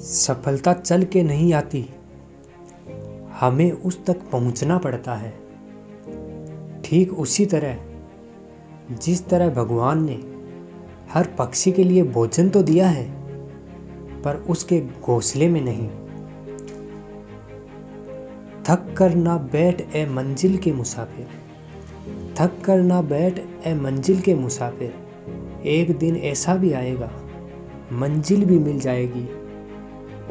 सफलता चल के नहीं आती, हमें उस तक पहुँचना पड़ता है। ठीक उसी तरह, जिस तरह भगवान ने हर पक्षी के लिए भोजन तो दिया है, पर उसके घोंसले में नहीं। थक कर ना बैठ ए मंजिल के मुसाफिर, थक कर ना बैठ ए मंजिल के मुसाफिर। एक दिन ऐसा भी आएगा, मंजिल भी मिल जाएगी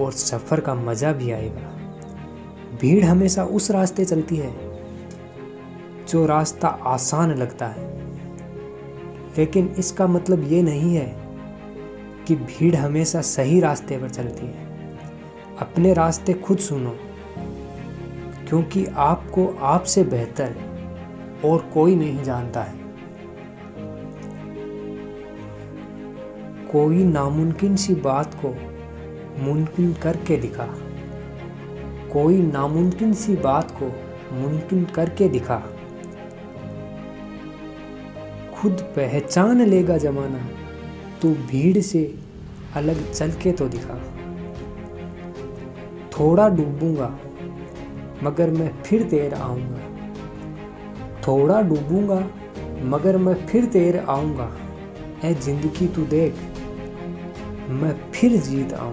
और सफ़र का मज़ा भी आएगा। भीड़ हमेशा उस रास्ते चलती है जो रास्ता आसान लगता है। लेकिन इसका मतलब ये नहीं है कि भीड़ हमेशा सही रास्ते पर चलती है। अपने रास्ते खुद सुनो, क्योंकि आपको आपसे बेहतर और कोई नहीं जानता है। कोई नामुमकिन सी बात को मुमकिन करके दिखा। कोई नामुमकिन सी बात को मुमकिन करके दिखा। खुद पहचान लेगा जमाना, तू भीड़ से अलग चल के तो दिखा। थोड़ा डूबूँगा, मगर मैं फिर तेर आऊँगा। थोड़ा डूबूँगा, मगर मैं फिर तेर आऊँगा। ऐ ज़िंदगी तू देख। मैं फिर जीत आऊँगा